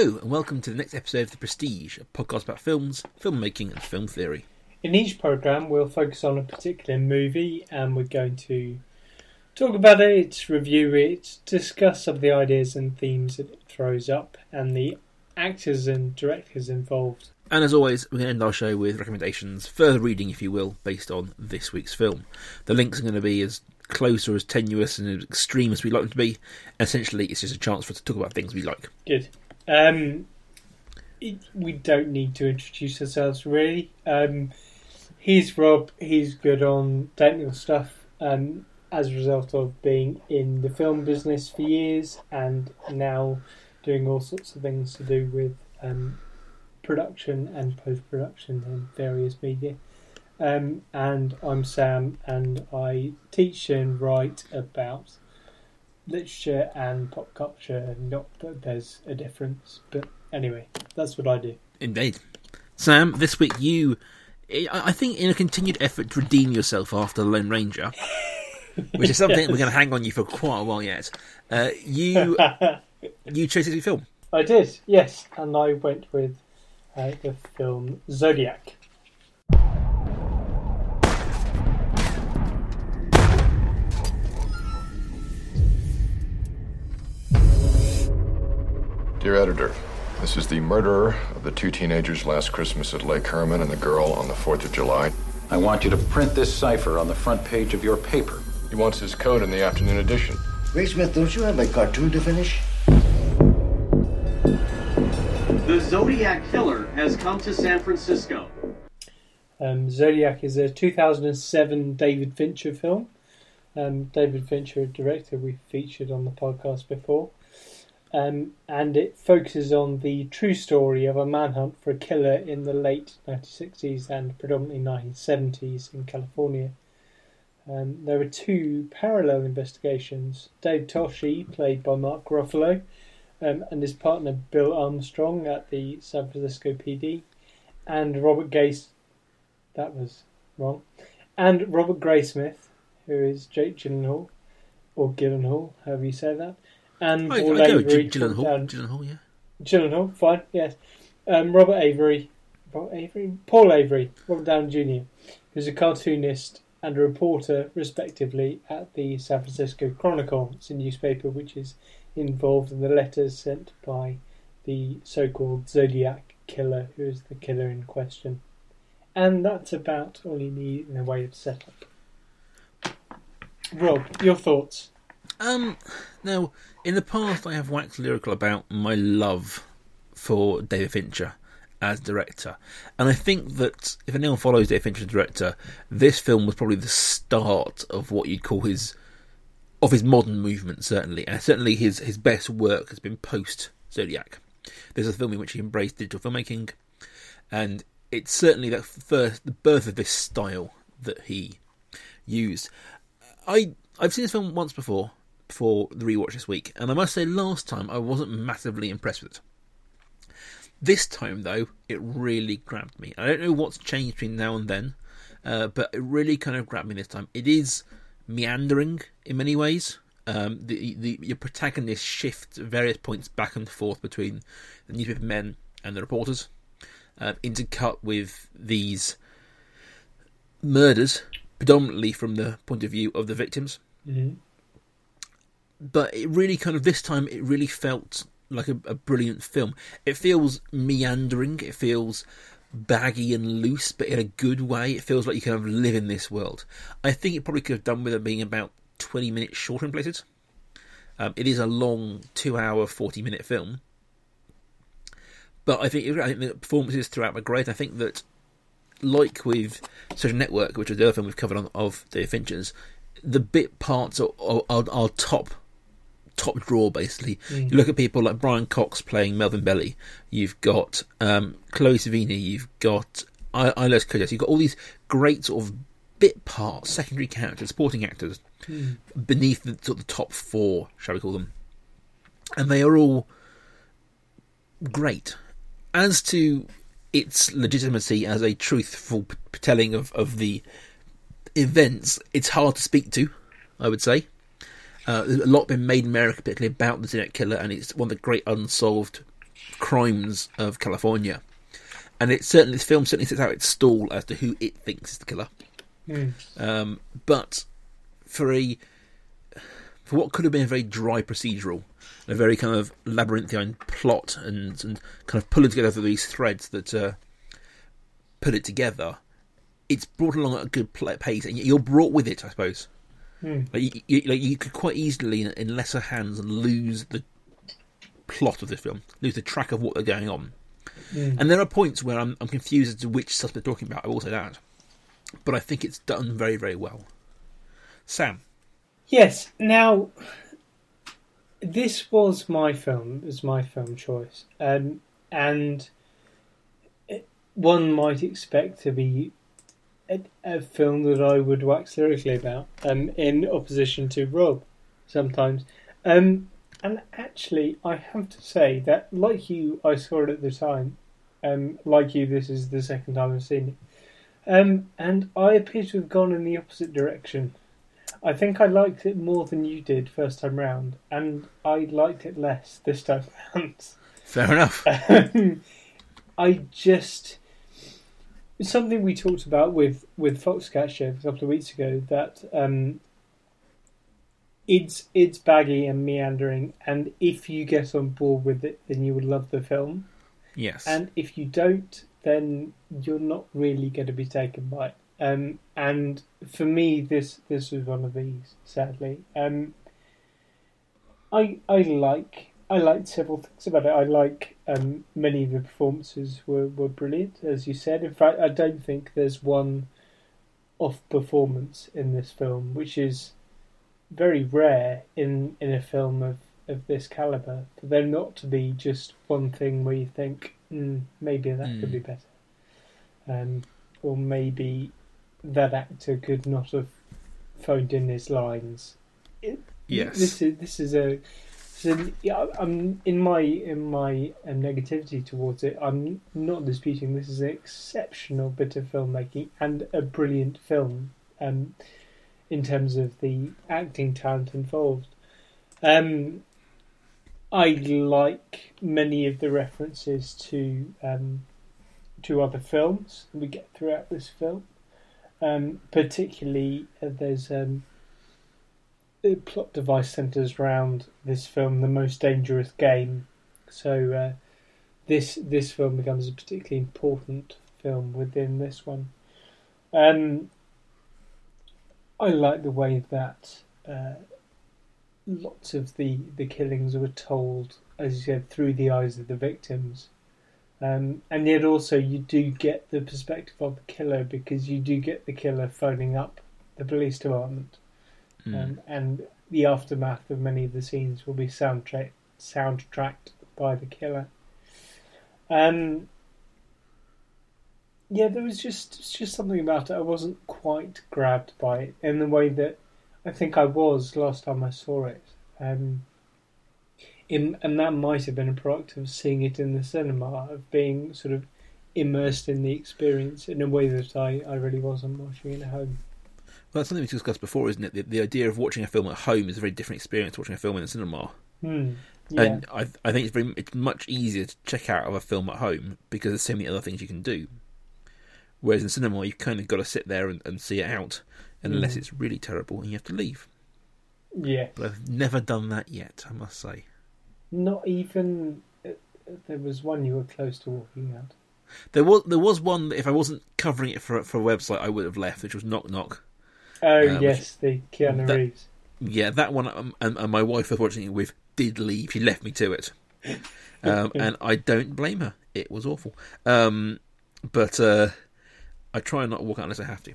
Hello, and welcome to the next episode of The Prestige, a podcast about films, filmmaking, and film theory. In each program, we'll focus on a particular movie and we're going to talk about it, review it, discuss some of the ideas and themes that it throws up, and the actors and directors involved. And as always, we're going to end our show with recommendations, further reading, if you will, based on this week's film. The links are going to be as close or as tenuous and as extreme as we like them to be. Essentially, it's just a chance for us to talk about things we like. Good. Um, it, we don't need to introduce ourselves really. Um, he's Rob. He's good on technical stuff. Um, as a result of being in the film business for years and now doing all sorts of things to do with um, production and post production in various media. Um, and I'm Sam, and I teach and write about literature and pop culture. Not that there's a difference, but anyway, that's what I do. Indeed. Sam, this week you, I I think, in a continued effort to redeem yourself after The Lone Ranger, which is something Yes. we're going to hang on you for quite a while yet, uh, you you chose this film. I did, yes, and I went with uh, the film Zodiac. Dear editor, this is the murderer of the two teenagers last Christmas at Lake Herman and the girl on the 4th of July. I want you to print this cipher on the front page of your paper. He wants his code in the afternoon edition. Ray Smith, don't you have a cartoon to finish? The Zodiac Killer has come to San Francisco. Um, Zodiac is a 2007 David Fincher film. Um, David Fincher, a director we featured on the podcast before. Um, and it focuses on the true story of a manhunt for a killer in the late 1960s and predominantly 1970s in California. Um, there were two parallel investigations. Dave Toschi, played by Mark Ruffalo, um, and his partner Bill Armstrong at the San Francisco PD, and Robert Gase. That was wrong. And Robert Graysmith, who is Jake Gyllenhaal, or Gyllenhaal, however you say that, and I, I Paul go Avery. Gy- Gyllenhaal. down- Gyllenhaal, yeah. Gyllenhaal, fine, yes. Um, Robert Avery, Robert Avery, Paul Avery, Robert Downey Jr., who's a cartoonist and a reporter, respectively, at the San Francisco Chronicle. It's a newspaper which is involved in the letters sent by the so-called Zodiac killer, who is the killer in question. And that's about all you need in a way of setup. Rob, your thoughts? Um, now, in the past, I have waxed lyrical about my love for David Fincher as director, and I think that if anyone follows David Fincher as director, this film was probably the start of what you'd call his of his modern movement, certainly, and certainly his his best work has been post Zodiac. There's a film in which he embraced digital filmmaking, and it's certainly that first the birth of this style that he used. I I've seen this film once before for the rewatch this week, and I must say last time I wasn't massively impressed with it. This time though, it really grabbed me. I don't know what's changed between now and then, uh, but it really kind of grabbed me this time. It is meandering in many ways. Um, the, the your protagonist shifts various points back and forth between the newspaper men and the reporters, uh, intercut with these murders, predominantly from the point of view of the victims. Mm-hmm. But it really kind of this time it really felt like a, a brilliant film. It feels meandering. It feels baggy and loose, but in a good way. It feels like you kind of live in this world. I think it probably could have done with it being about twenty minutes shorter in places. Um, it is a long two-hour, forty-minute film, but I think I think the performances throughout were great. I think that, like with Social Network, which is the other film we've covered on of the Fincher's, the bit parts are, are, are top top draw basically. You look at people like Brian Cox playing Melvin Belli. You've got um, Chloe Sevigny. You've got I- Ilos. You've got all these great sort of bit parts, secondary characters, supporting actors beneath the sort of the top four, shall we call them? And they are all great. As to its legitimacy as a truthful p- telling of, of the events, it's hard to speak to, I would say. Uh, there's a lot been made in America, particularly about the Zodiac Killer, and it's one of the great unsolved crimes of California, and it certainly this film certainly sets out its stall as to who it thinks is the killer. Mm. Um, but for a for what could have been a very dry procedural, a very kind of labyrinthine plot, and and kind of pulling together these threads that uh, put it together, it's brought along at a good pace, and you're brought with it, I suppose. Hmm. Like you, you, like you could quite easily, in, lesser hands, lose the plot of this film, lose the track of what they're going on. Hmm. And there are points where I'm, I'm confused as to which suspect they're talking about. I will say that, but I think it's done very, very well. Sam, Yes. Now, this was my film. It was my film choice, um, and one might expect to be a, a film that I would wax lyrically about, um, in opposition to Rob, sometimes. Um, and actually, I have to say that, like you, I saw it at the time. Um, like you, this is the second time I've seen it, um, and I appear to have gone in the opposite direction. I think I liked it more than you did first time round, and I liked it less this time round. fair enough. Um, I just it's something we talked about with with Foxcatcher a couple of weeks ago that um, it's it's baggy and meandering, and if you get on board with it, then you will love the film, Yes, and if you don't, then you're not really going to be taken by it. Um, and for me, this this was one of these. Sadly, um, I I like I liked several things about it. I like um, many of the performances were, were brilliant, as you said. In fact, I don't think there's one off performance in this film, which is very rare in in a film of of this caliber. For there not to be just one thing where you think, mm, maybe that could Mm. be better, um, or maybe that actor could not have phoned in his lines. It, yes, this is this is a. So yeah, I'm in my in my um, negativity towards it. I'm not disputing this is an exceptional bit of filmmaking and a brilliant film, um, in terms of the acting talent involved. Um, I like many of the references to um, to other films we get throughout this film. Um, particularly, uh, there's um, the plot device centers around this film, The Most Dangerous Game. So uh, this this film becomes a particularly important film within this one. Um, I like the way that uh, lots of the, the killings were told, as you said, through the eyes of the victims. Um, and yet also you do get the perspective of the killer because you do get the killer phoning up the police department. Mm. Um, and the aftermath of many of the scenes will be soundtrack soundtracked by the killer. Um, yeah, there was just just something about it. I wasn't quite grabbed by it in the way that I think I was last time I saw it. Um, in, and that might have been a product of seeing it in the cinema, of being sort of immersed in the experience in a way that I, I really wasn't watching it at home. Well, that's something we discussed before, isn't it? The, the idea of watching a film at home is a very different experience to watching a film in the cinema. Hmm. Yeah. And I, I think it's very, it's much easier to check out of a film at home because there's so many other things you can do. Whereas in cinema, you've kind of got to sit there and, and see it out, unless Mm. it's really terrible and you have to leave. yeah. But I've never done that yet, I must say. Not even. uh, There was one you were close to walking out. There was there was one that if I wasn't covering it for for a website, I would have left, which was Knock Knock. Oh Uh, yes, the Keanu that- Reeves. Yeah, that one, um, and, and my wife was watching it with did leave. She left me to it, um, and I don't blame her. It was awful, um, but uh, I try not to walk out unless I have to.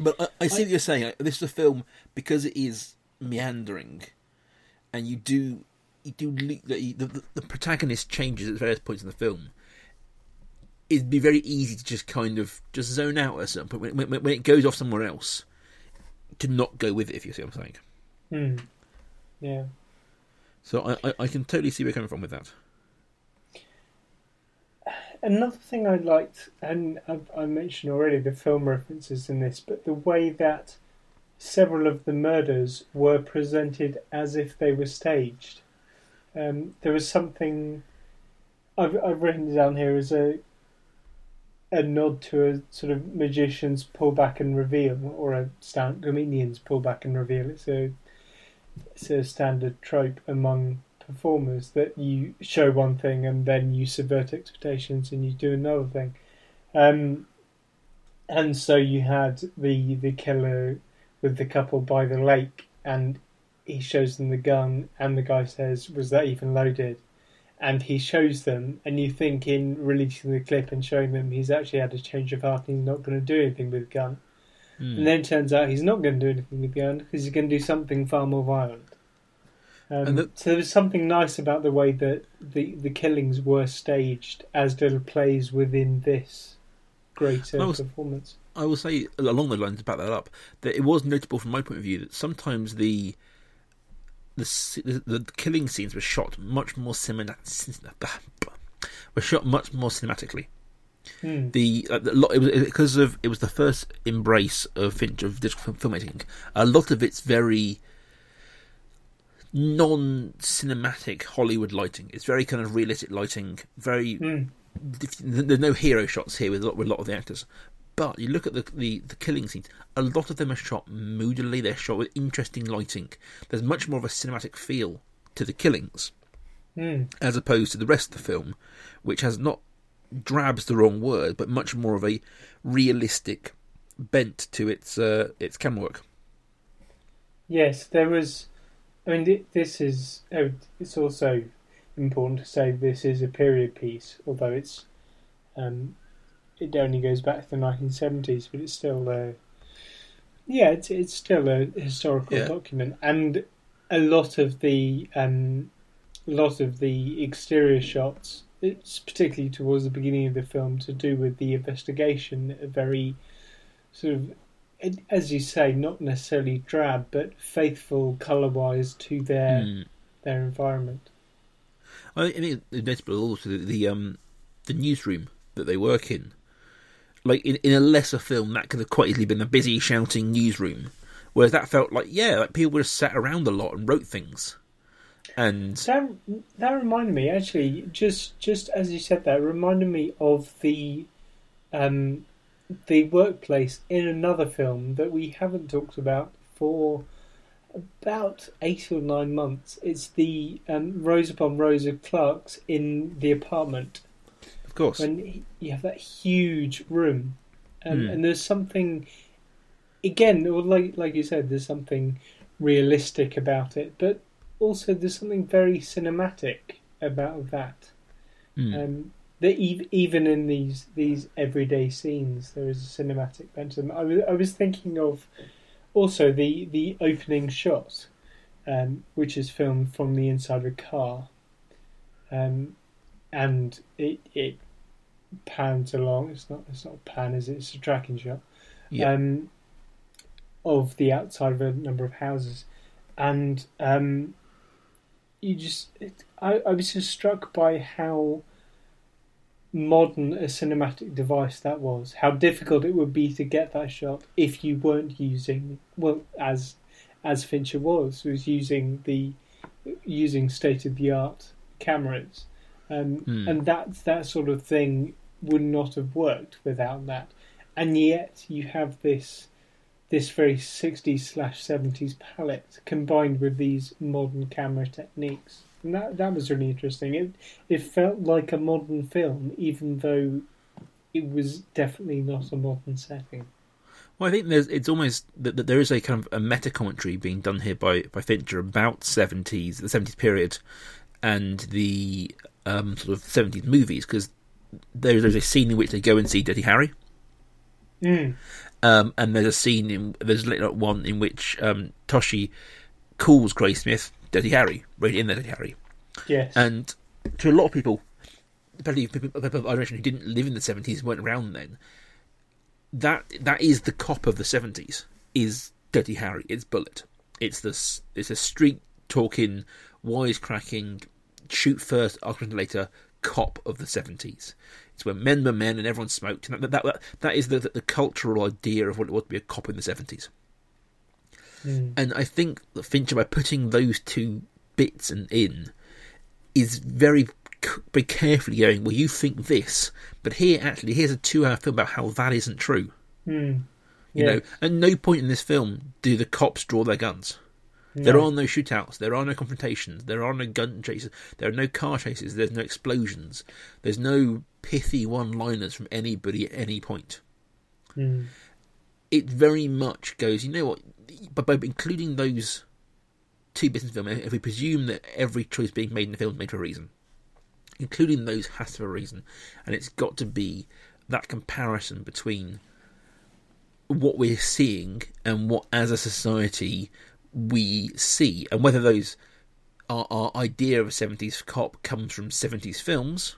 But I, I see what you're saying. This is a film because it is meandering, and you do you do the, the, the protagonist changes at various points in the film. It'd be very easy to just kind of just zone out at some point when, when, when it goes off somewhere else. To not go with it, if you see what I'm saying. Hmm. Yeah. So I, I, I can totally see where you're coming from with that. Another thing I liked, and I've, I mentioned already the film references in this, but the way that several of the murders were presented as if they were staged. Um, there was something I've I've written down here as a a nod to a sort of magician's pull back and reveal, or a stand comedian's pull back and reveal. It's a it's a standard trope among performers that you show one thing and then you subvert expectations and you do another thing. Um, and so you had the the killer with the couple by the lake, and he shows them the gun, and the guy says, "Was that even loaded?" And he shows them, and you think in releasing the clip and showing them, he's actually had a change of heart and he's not going to do anything with the gun. Hmm. And then it turns out he's not going to do anything with the gun because he's going to do something far more violent. Um, And the- so there was something nice about the way that the, the killings were staged as little plays within this greater Well, performance. I will say along the lines to back that up that it was notable from my point of view that sometimes the the the, the killing scenes were shot much more cinema, were shot much more cinematically. Hmm. The, uh, the lot it was because of it was the first embrace of Finch of digital film, filmmaking. A lot of it's very non-cinematic Hollywood lighting. It's very kind of realistic lighting. Very Hmm. there's no hero shots here with a lot, with a lot of the actors. But you look at the, the the killing scenes. A lot of them are shot moodily. They're shot with interesting lighting. There's much more of a cinematic feel to the killings Hmm. as opposed to the rest of the film, which has not drab's the wrong word, but much more of a realistic bent to its uh, its camera work. Yes, there was. I mean, this is. oh, It's also important to say this is a period piece, although it's. Um, it only goes back to the 1970s, but it's still. Uh, yeah, it's it's still a historical Yeah. document, and a lot of the um, a lot of the exterior shots, it's particularly towards the beginning of the film, to do with the investigation, are very sort of as you say, not necessarily drab, but faithful colour-wise to their Hmm. their environment. I mean, it's notable also the, the um the newsroom that they work in. Like in, in a lesser film, that could have quite easily been a busy shouting newsroom, whereas that felt like yeah, like people just sat around a lot and wrote things, and That that reminded me actually, just just as you said that, reminded me of the um the workplace in another film that we haven't talked about for about eight or nine months. It's the um, rows upon rows of clerks in the apartment. Of course, when you have that huge room, um, Hmm. and there's something again, or like like you said, there's something realistic about it, but also there's something very cinematic about that. Hmm. Um, that ev- even in these these everyday scenes, there is a cinematic bent to them. I was I was thinking of also the the opening shot, um, which is filmed from the inside of a car, um, and it it pans along. It's not it's not a pan, is it? It's a tracking shot. yeah, Um, of the outside of a number of houses, and um, you just it, I I was just struck by how modern a cinematic device that was. How difficult it would be to get that shot if you weren't using well as as Fincher was was using the using state of the art cameras, um, Hmm. and that that sort of thing would not have worked without that. And yet you have this this very 60s slash 70s palette combined with these modern camera techniques. And that that was really interesting. It it felt like a modern film, even though it was definitely not a modern setting. Well, I think there's it's almost that, that there is a kind of a meta commentary being done here by by Fincher about seventies the seventies period and the um, sort of seventies movies because there, there's a scene in which they go and see Dirty Harry. Mm. Um, and there's a scene in there's later one in which um, Toschi calls Graysmith Dirty Harry, right in there, Dirty Harry. Yes. And to a lot of people, especially people of our generation who didn't live in the seventies, weren't around then, that that is the cop of the seventies. Is Dirty Harry? It's Bullitt. It's this. It's a street talking, wisecracking, shoot first, argument later cop of the seventies. It's where men were men and everyone smoked. And that that that, that is the, the cultural idea of what it was to be a cop in the seventies. Mm. And I think that Fincher, by putting those two bits and in, is very very carefully going, well, you think this, but here actually here's a two-hour film about how that isn't true. You Yeah. know, at no point in this film do the cops draw their guns. There are no shootouts. There are no confrontations. There are no gun chases. There are no car chases. There's no explosions. There's no pithy one-liners from anybody at any point. Hmm. It very much goes. You know what? But by including those two bits in the film, if we presume that every choice being made in the film is made for a reason, including those has to have a reason, and it's got to be that comparison between what we're seeing and what, as a society, we see, and whether those our, our idea of a seventies cop comes from seventies films,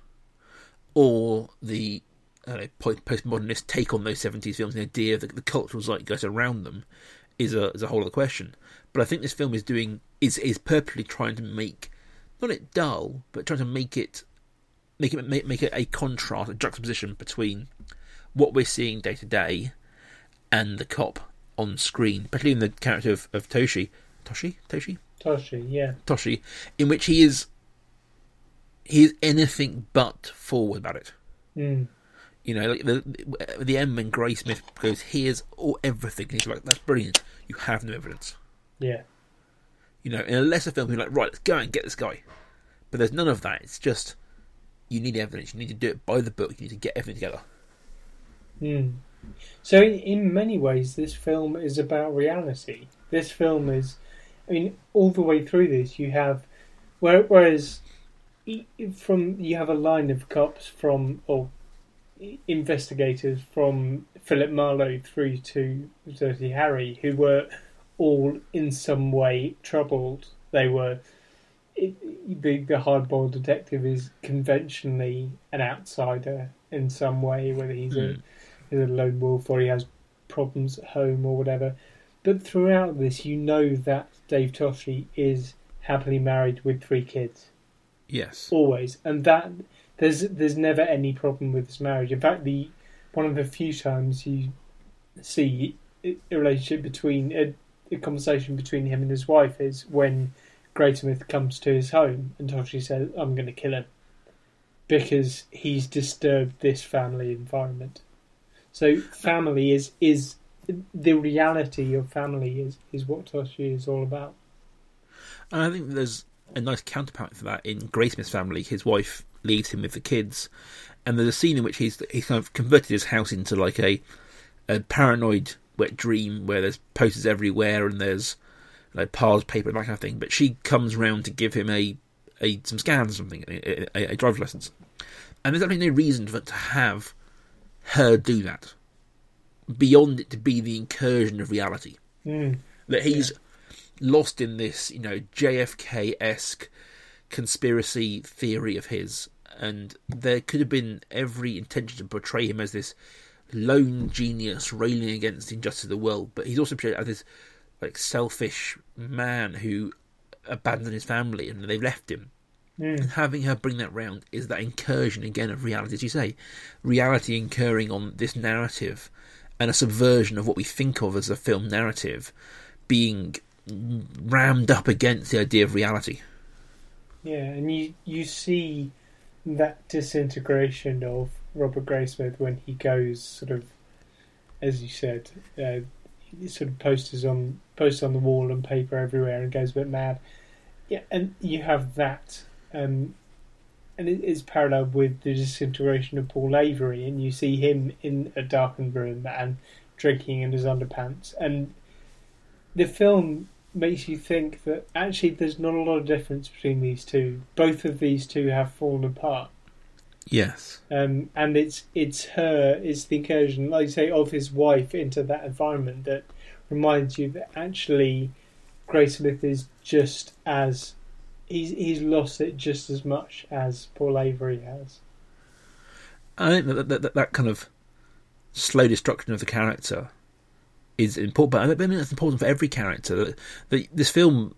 or the uh, postmodernist take on those seventies films, the idea that the cultural zeitgeist around them is a is a whole other question. But I think this film is doing is is purposely trying to make not it dull, but trying to make it make it make, make it a contrast, a juxtaposition between what we're seeing day to day and the cop on screen, particularly in the character of, of Toschi. Toschi? Toschi? Toschi, yeah. Toschi, in which he is he is anything but forward about it. Hmm. You know, like the the end when Graysmith goes, "Here's all everything," and he's like, "That's brilliant. You have no evidence." Yeah. You know, in a lesser film, you're like, "Right, let's go and get this guy," but there's none of that. It's just you need evidence. You need to do it by the book. You need to get everything together. Hmm. So, in, in many ways, this film is about reality. This film is, I mean, all the way through this, you have, where- whereas from you have a line of cops from or investigators from Philip Marlowe through to Dirty Harry, who were all in some way troubled. They were. It, the the hardboiled detective is conventionally an outsider in some way, whether he's a hmm. He's a lone wolf or he has problems at home or whatever. But throughout this, you know that Dave Toschi is happily married with three kids, Yes. always, and that there's there's never any problem with his marriage. In fact, the one of the few times you see a relationship between a, a conversation between him and his wife is when Graysmith comes to his home and Toschi says, "I'm going to kill him." Because he's disturbed this family environment. So family is is the reality of family is is what Toschi is all about. And I think there's a nice counterpart for that in Graysmith's family. His wife leaves him with the kids, and there's a scene in which he's he's kind of converted his house into like a a paranoid wet dream where there's posters everywhere and there's like piles of paper and that kind of thing. But she comes round to give him a, a some scans or something, a, a, a driver's license, and there's actually no reason for to have her do that beyond it to be the incursion of reality Mm. that he's lost in this, you know, JFK esque conspiracy theory of his, and there could have been every intention to portray him as this lone genius railing against the injustice of the world, but he's also portrayed as this like selfish man who abandoned his family and they've left him. And having her bring that round is that incursion again of reality, as you say, reality incurring on this narrative and a subversion of what we think of as a film narrative being rammed up against the idea of reality. Yeah, and you you see that disintegration of Robert Graysmith when he goes sort of, as you said, uh, he sort of posters on posters on the wall and paper everywhere and goes a bit mad. Yeah, and you have that, um, and it is parallel with the disintegration of Paul Avery, and you see him in a darkened room and drinking in his underpants, and the film makes you think that actually there's not a lot of difference between these two. Both of these two have fallen apart, Yes. um, and it's it's her, it's the incursion, like you say, of his wife into that environment that reminds you that actually Graysmith is just as he's he's lost it just as much as Paul Avery has. I think that that, that, that kind of slow destruction of the character is important, but I think that's important for every character. That, that this film,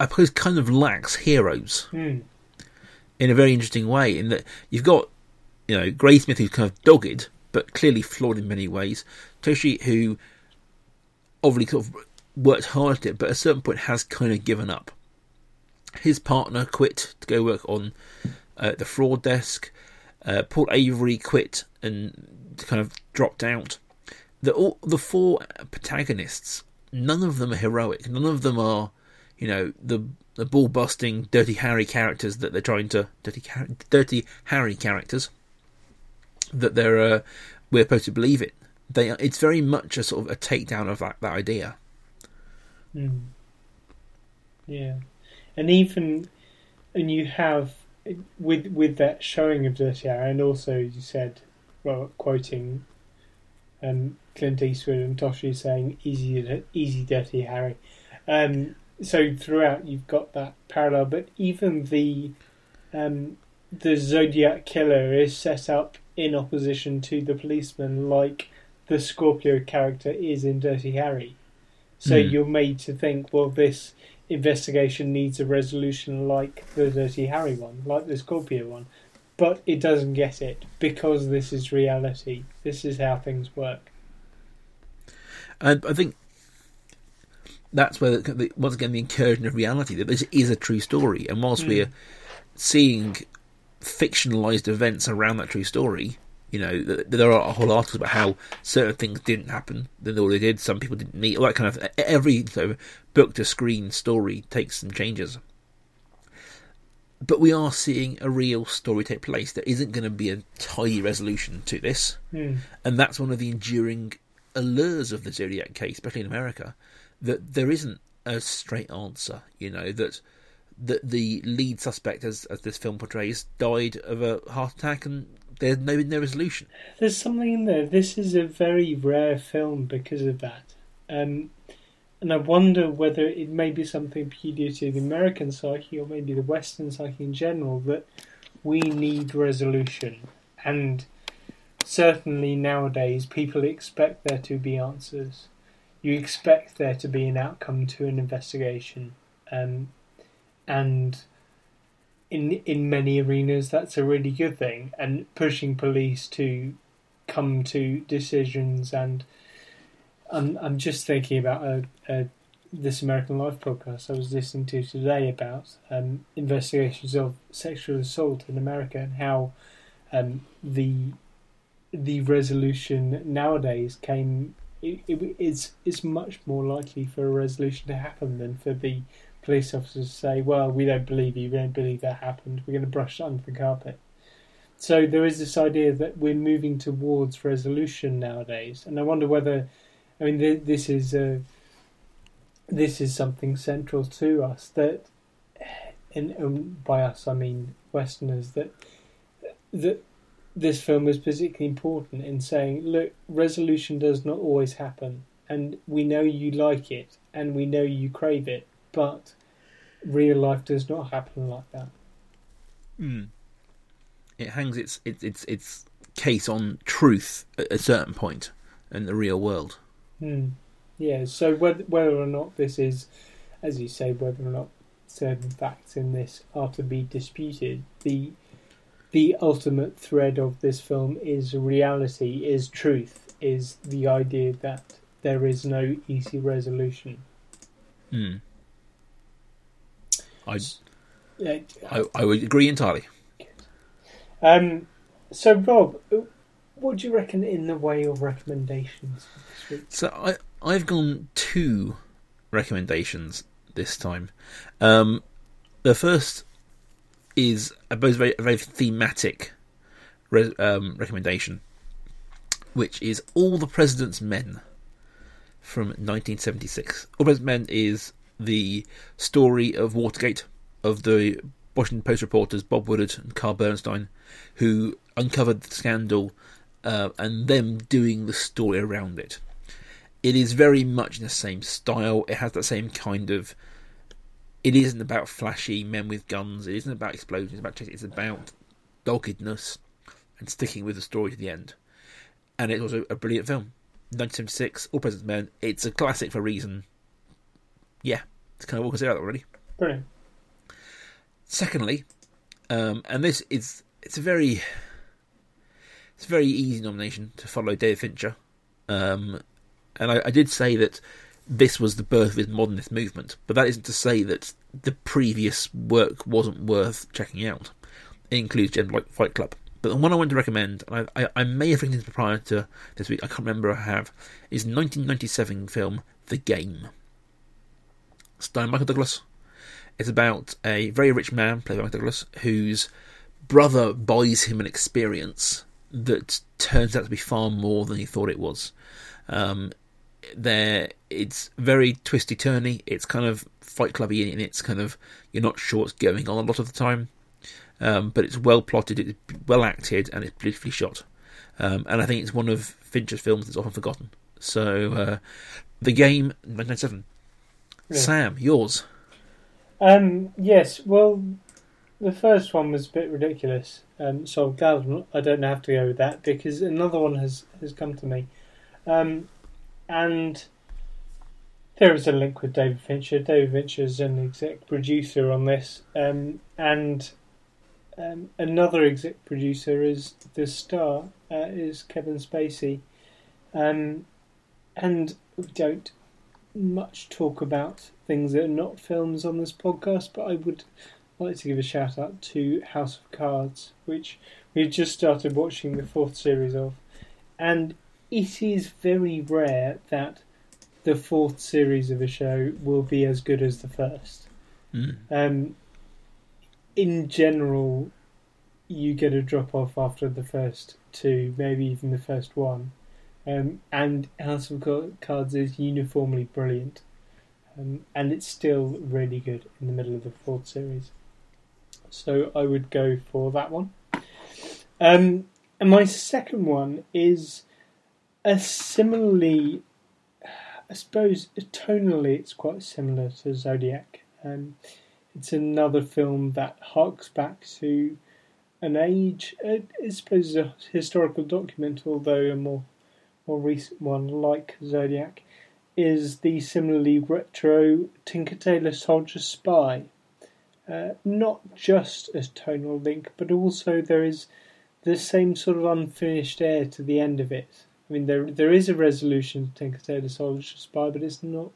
I suppose, kind of lacks heroes Hmm. in a very interesting way. In that you've got, you know, Graysmith who's kind of dogged but clearly flawed in many ways. Toschi who obviously sort of worked hard at it, but at a certain point has kind of given up. His partner quit to go work on uh, the fraud desk. Uh, Paul Avery quit and kind of dropped out. The all, the four protagonists, none of them are heroic. None of them are, you know, the the ball busting, dirty Harry characters that they're trying to dirty dirty Harry characters that they're uh, we're supposed to believe it. They it's very much a sort of a takedown of that, that idea. Mm. Yeah, and even and you have with with that showing of Dirty Harry, and also you said, well, quoting um, Clint Eastwood and Toschi saying "easy, easy, Dirty Harry." Um, so throughout you've got that parallel, but even the um, the Zodiac killer is set up in opposition to the policeman, like the Scorpio character is in Dirty Harry. So mm. you're made to think, well, this investigation needs a resolution like the Dirty Harry one, like the Scorpio one. But it doesn't get it because this is reality. This is how things work. And I think that's where, the, once again, the incursion of reality that this is a true story. And whilst mm. we're seeing fictionalized events around that true story, you know, there are a whole articles about how certain things didn't happen, than all they did, some people didn't meet, all that kind of every sort of book to screen story takes some changes. But we are seeing a real story take place. There isn't going to be a tidy resolution to this, mm. and that's one of the enduring allures of the Zodiac case, especially in America, that there isn't a straight answer. You know that that the lead suspect, as as this film portrays, died of a heart attack, and there's no no resolution. There's something in there. This is a very rare film because of that, um, and I wonder whether it may be something peculiar to the American psyche or maybe the Western psyche in general that we need resolution, and certainly nowadays people expect there to be answers. You expect there to be an outcome to an investigation, um, and in in many arenas that's a really good thing and pushing police to come to decisions and I'm I'm just thinking about a, a this American Life podcast I was listening to today about um, investigations of sexual assault in America and how um, the the resolution nowadays came it, it, it's it's much more likely for a resolution to happen than for the police officers say, well, we don't believe you, we don't believe that happened, we're going to brush it under the carpet. So there is this idea that we're moving towards resolution nowadays, and I wonder whether, I mean, this is a, this is something central to us that, and um, by us I mean Westerners that that this film is particularly important in saying, look, resolution does not always happen, and we know you like it, and we know you crave it, but real life does not happen like that. Mm. It hangs its its its its case on truth at a certain point in the real world. Mm. Yeah. So whether whether or not this is, as you say, whether or not certain facts in this are to be disputed, the the ultimate thread of this film is reality, is truth, is the idea that there is no easy resolution. Mm. I, I, I would agree entirely. Um, so, Rob, what do you reckon in the way of recommendations this week? So, I I've gone two recommendations this time. Um, the first is a very, a very thematic re- um, recommendation, which is All the President's Men from 1976. All the President's Men is the story of Watergate, of the Washington Post reporters Bob Woodward and Carl Bernstein, who uncovered the scandal uh, and them doing the story around it. It is very much in the same style. It has that same kind of. It isn't about flashy men with guns. It isn't about explosions. It's about it's about doggedness and sticking with the story to the end. And it's also a brilliant film. 1976, All President's Men. It's a classic for a reason yeah, it's kind of all consider that already. Brilliant. Secondly, um, and this is it's a very it's a very easy nomination to follow David Fincher, um, and I, I, did say that this was the birth of his modernist movement, but that isn't to say that the previous work wasn't worth checking out. It includes Gen like Fight Club. But the one I want to recommend, and I, I, I may have written this prior to this week, I can't remember I have, is 1997 film The Game. Starring Michael Douglas. It's about a very rich man, played by Michael Douglas, whose brother buys him an experience that turns out to be far more than he thought it was. Um, there, it's very twisty turny. It's kind of Fight Clubby in its kind of you're not sure what's going on a lot of the time, um, but it's well plotted, it's well acted, and it's beautifully shot. Um, and I think it's one of Fincher's films that's often forgotten. So, uh, the game, 1997. Yeah. Sam, yours. Um, yes, well, the first one was a bit ridiculous, um, so I'm glad I don't have to go with that because another one has, has come to me. Um, and there is a link with David Fincher. David Fincher is an exec producer on this, um, and um, another exec producer is the star uh, is Kevin Spacey, um, and we don't much talk about things that are not films on this podcast, but I would like to give a shout out to House of Cards, which we've just started watching the fourth series of, and it is very rare that the fourth series of a show will be as good as the first. Mm. Um, in general, you get a drop off after the first two, maybe even the first one. Um, and House of Cards is uniformly brilliant. Um, and it's still really good in the middle of the fourth series. So I would go for that one. Um, and my second one is a similarly, I suppose, tonally, it's quite similar to Zodiac. Um, it's another film that harks back to an age, uh, I suppose, a historical document, although a more more recent one, like Zodiac, is the similarly retro Tinker Tailor Soldier Spy. Uh, not just a tonal link, but also there is the same sort of unfinished air to the end of it. I mean, there there is a resolution to Tinker Tailor Soldier Spy, but it's not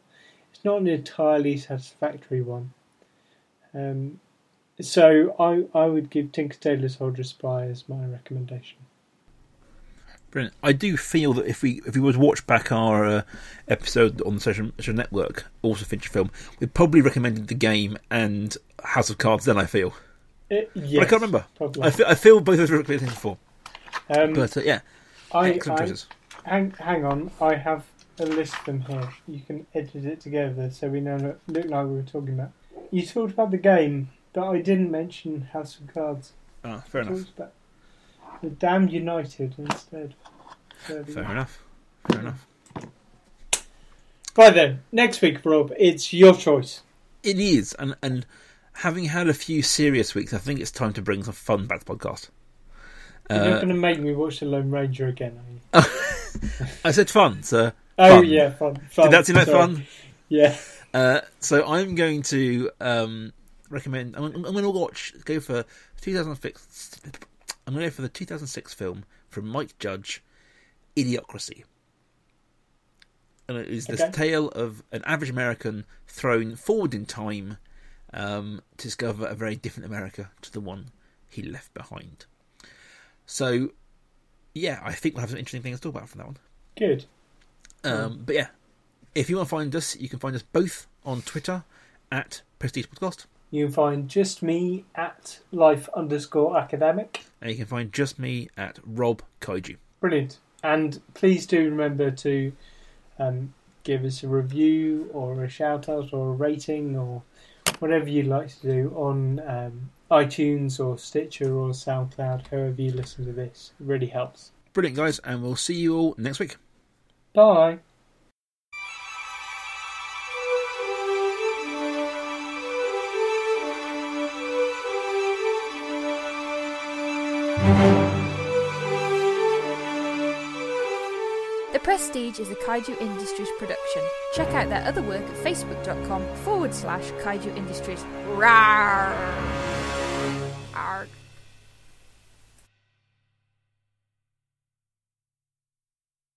it's not an entirely satisfactory one. Um, so I I would give Tinker Tailor Soldier Spy as my recommendation. Brilliant. I do feel that if we if we were to watch back our uh, episode on the social, social network, also Fincher film, we probably recommended the game and House of Cards. Then I feel, Uh, but I can't remember. I feel, I feel both those were recommendations before, Um, but uh, yeah, I, excellent I, choices. hang, hang on, I have a list of them here. You can edit it together so we know look, and I were talking about. You talked about the game, but I didn't mention House of Cards. Ah, fair enough. about the Damned United instead. Fair enough. Fair enough. Right then, next week, Rob, it's your choice. It is, and and having had a few serious weeks, I think it's time to bring some fun back to the podcast. You're not Uh, going to make me watch The Lone Ranger again, are you? I said fun, so Oh Fun. yeah, fun. fun. did that seem like Sorry. fun? Yeah. Uh, so I'm going to um, recommend. I'm, I'm going to watch. Go for 2006. I'm going to go for the 2006 film from Mike Judge, Idiocracy. And it is this Okay. tale of an average American thrown forward in time um, to discover a very different America to the one he left behind. So, yeah, I think we'll have some interesting things to talk about from that one. Good. Um, but yeah, if you want to find us, you can find us both on Twitter at Prestige Podcast, You can find just me at life underscore academic. and you can find just me at Rob Kaiju. Brilliant. And please do remember to um, give us a review or a shout out or a rating or whatever you'd like to do on um, iTunes or Stitcher or SoundCloud, however you listen to this. It really helps. Brilliant, guys, and we'll see you all next week. Bye. Is a Kaiju Industries production. Check out their other work at facebook.com forward slash Kaiju Industries. Rawr!